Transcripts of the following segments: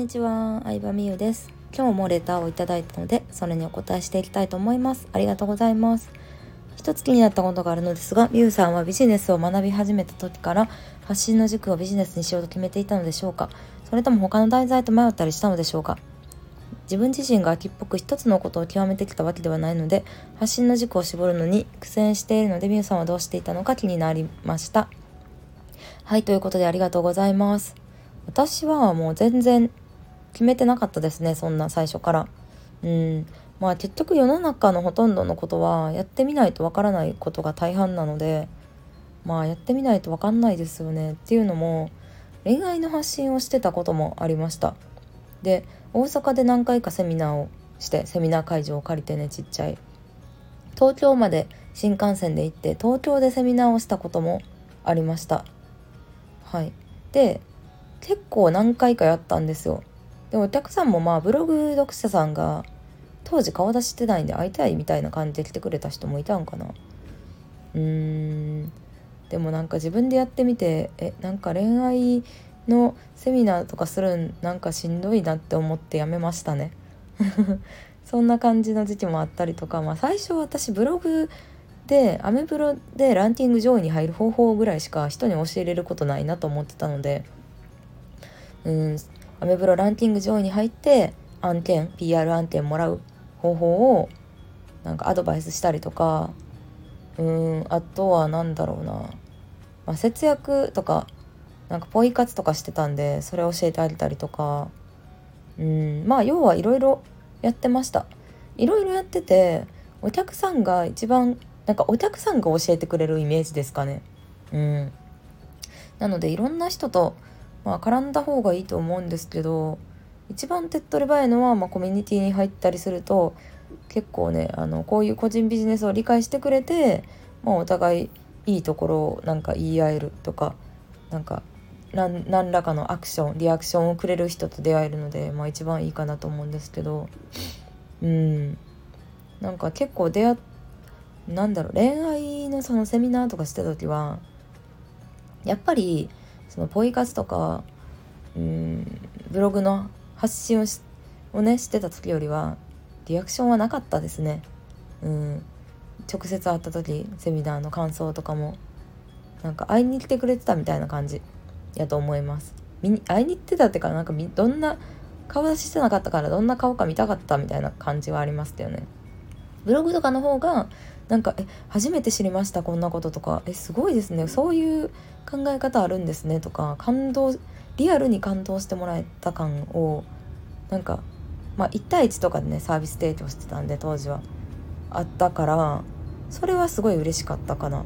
にちは、相葉美優です。今日もレターをいただいたので、それにお答えしていきたいと思います。ありがとうございます。一つ気になったことがあるのですが、美優さんはビジネスを学び始めた時から発信の軸をビジネスにしようと決めていたのでしょうか？それとも他の題材と迷ったりしたのでしょうか？自分自身が秋っぽく一つのことを極めてきたわけではないので、発信の軸を絞るのに苦戦しているので、美優さんはどうしていたのか気になりました。はい、ということでありがとうございます。私はもう全然決めてなかったですねそんな最初から。うん。まあ結局世の中のほとんどのことはやってみないとわからないことが大半なのでまあやってみないとわかんないですよねっていうのも恋愛の発信をしてたこともありました。で大阪で何回かセミナーをしてセミナー会場を借りてねちっちゃい。東京まで新幹線で行って東京でセミナーをしたこともありました。はい。で結構何回かやったんですよ。でもお客さんもまあブログ読者さんが当時顔出してないんで会いたいみたいな感じで来てくれた人もいたんかな。うーん。でもなんか自分でやってみてえなんか恋愛のセミナーとかするんなんかしんどいなって思ってやめましたね。そんな感じの時期もあったりとか、まあ、最初私ブログでアメブロでランキング上位に入る方法ぐらいしか人に教えれることないなと思ってたので。うん。アメブロランキング上位に入って案件 PR 案件もらう方法をなんかアドバイスしたりとかうんあとは何だろうな、まあ、節約とかなんかポイ活とかしてたんでそれ教えてあげたりとか。うんまあ要はいろいろやってました。いろいろやっててお客さんが一番なんかお客さんが教えてくれるイメージですかね。うん。なのでいろんな人とまあ絡んだ方がいいと思うんですけど一番手っ取り早いのは、まあ、コミュニティに入ったりすると結構ねあのこういう個人ビジネスを理解してくれて、まあ、お互いいいところをなんか言い合えるとかなんか何らかのアクションリアクションをくれる人と出会えるので、まあ、一番いいかなと思うんですけどうん。なんか結構出会なんだろう恋愛のそのセミナーとかしてた時はやっぱりそのポイ活とかうんブログの発信をしをねしてた時よりはリアクションはなかったですね。うん直接会った時セミナーの感想とかもなんか会いに来てくれてたみたいな感じやと思います。会いに行ってたってかなんかどんな顔出ししてなかったからどんな顔か見たかったみたいな感じはありましたよね。ブログとかの方がなんか「え初めて知りましたこんなこと」とか「えすごいですね。そういう考え方あるんですね」とか感動リアルに感動してもらえた感をなんかまあ1対1とかでねサービス提供してたんで当時は。あったからそれはすごい嬉しかったかな。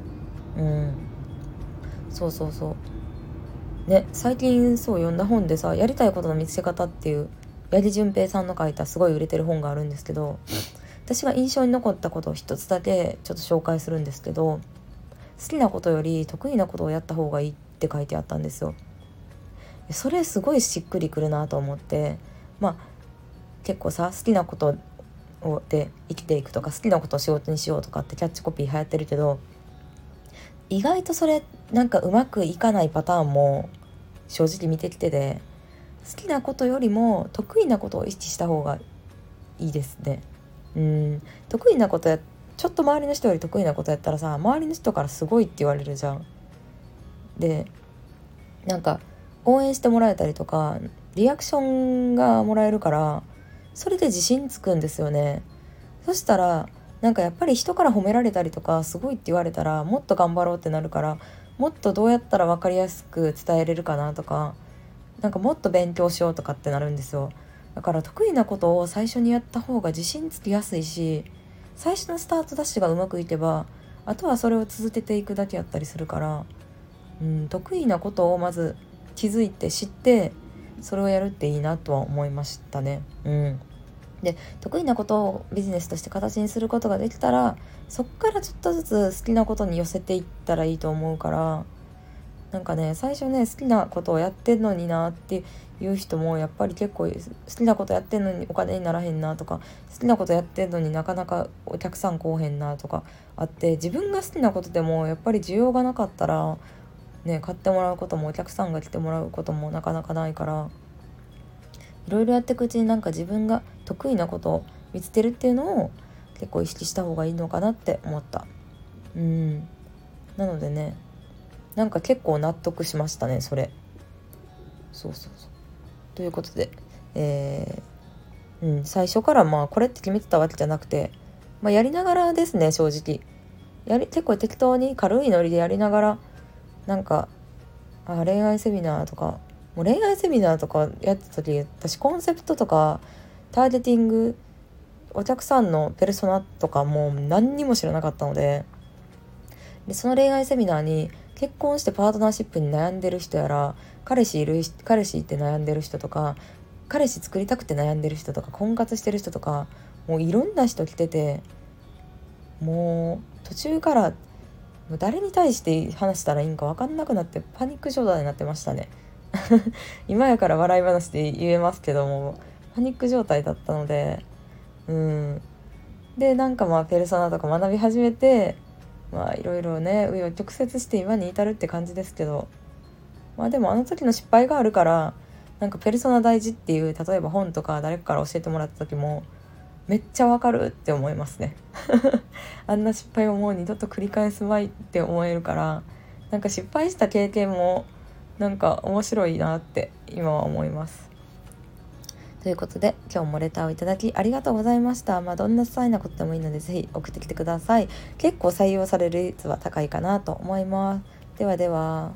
うん。そうそうそう。ね最近そう読んだ本でさ「やりたいことの見つけ方」っていう八木純平さんの書いたすごい売れてる本があるんですけど私が印象に残ったことを一つだけちょっと紹介するんですけど好きなことより得意なことをやった方がいいって書いてあったんですよ。それすごいしっくりくるなと思ってまあ結構さ好きなことをで生きていくとか好きなことを仕事にしようとかってキャッチコピー流行ってるけど意外とそれなんかうまくいかないパターンも正直見てきてて好きなことよりも得意なことを意識した方がいいですね。うん得意なことやちょっと周りの人より得意なことやったらさ周りの人からすごいって言われるじゃん。でなんか応援してもらえたりとかリアクションがもらえるからそれで自信つくんですよね。そしたらなんかやっぱり人から褒められたりとかすごいって言われたらもっと頑張ろうってなるからもっとどうやったら分かりやすく伝えれるかなとかなんかもっと勉強しようとかってなるんですよ。だから得意なことを最初にやった方が自信つきやすいし最初のスタートダッシュがうまくいけばあとはそれを続けていくだけやったりするから、うん、得意なことをまず気づいて知ってそれをやるっていいなとは思いましたね。うん、で得意なことをビジネスとして形にすることができたらそっからちょっとずつ好きなことに寄せていったらいいと思うからなんかね最初ね好きなことをやってんのになっていう人もやっぱり結構好きなことやってんのにお金にならへんなとか好きなことやってんのになかなかお客さん来おへんなとかあって自分が好きなことでもやっぱり需要がなかったらね買ってもらうこともお客さんが来てもらうこともなかなかないからいろいろやっていくうちになんか自分が得意なことを見つけるっていうのを結構意識した方がいいのかなって思った。うん。なのでねなんか結構納得しましたねそれ。そうそうそう。ということでえー、うん最初からまあこれって決めてたわけじゃなくてまあやりながらですね正直。やり結構適当に軽いノリでやりながらなんかあ恋愛セミナーとかもう恋愛セミナーとかやってた時私コンセプトとかターゲティングお客さんのペルソナとかもう何にも知らなかったのででその恋愛セミナーに結婚してパートナーシップに悩んでる人やら彼氏いる彼氏って悩んでる人とか彼氏作りたくて悩んでる人とか婚活してる人とかもういろんな人来ててもう途中からもう誰に対して話したらいいんか分かんなくなってパニック状態になってましたね。今やから笑い話で言えますけどもパニック状態だったのでうん。でなんかまあペルソナとか学び始めてまあいろいろね紆余曲折して今に至るって感じですけど。まあでもあの時の失敗があるからなんかペルソナ大事っていう例えば本とか誰かから教えてもらった時もめっちゃわかるって思いますね。あんな失敗をもう二度と繰り返すまいって思えるからなんか失敗した経験もなんか面白いなって今は思います。ということで今日もレターをいただきありがとうございました。まあどんな些細なことでもいいので是非送ってきてください。結構採用される率は高いかなと思います。ではでは。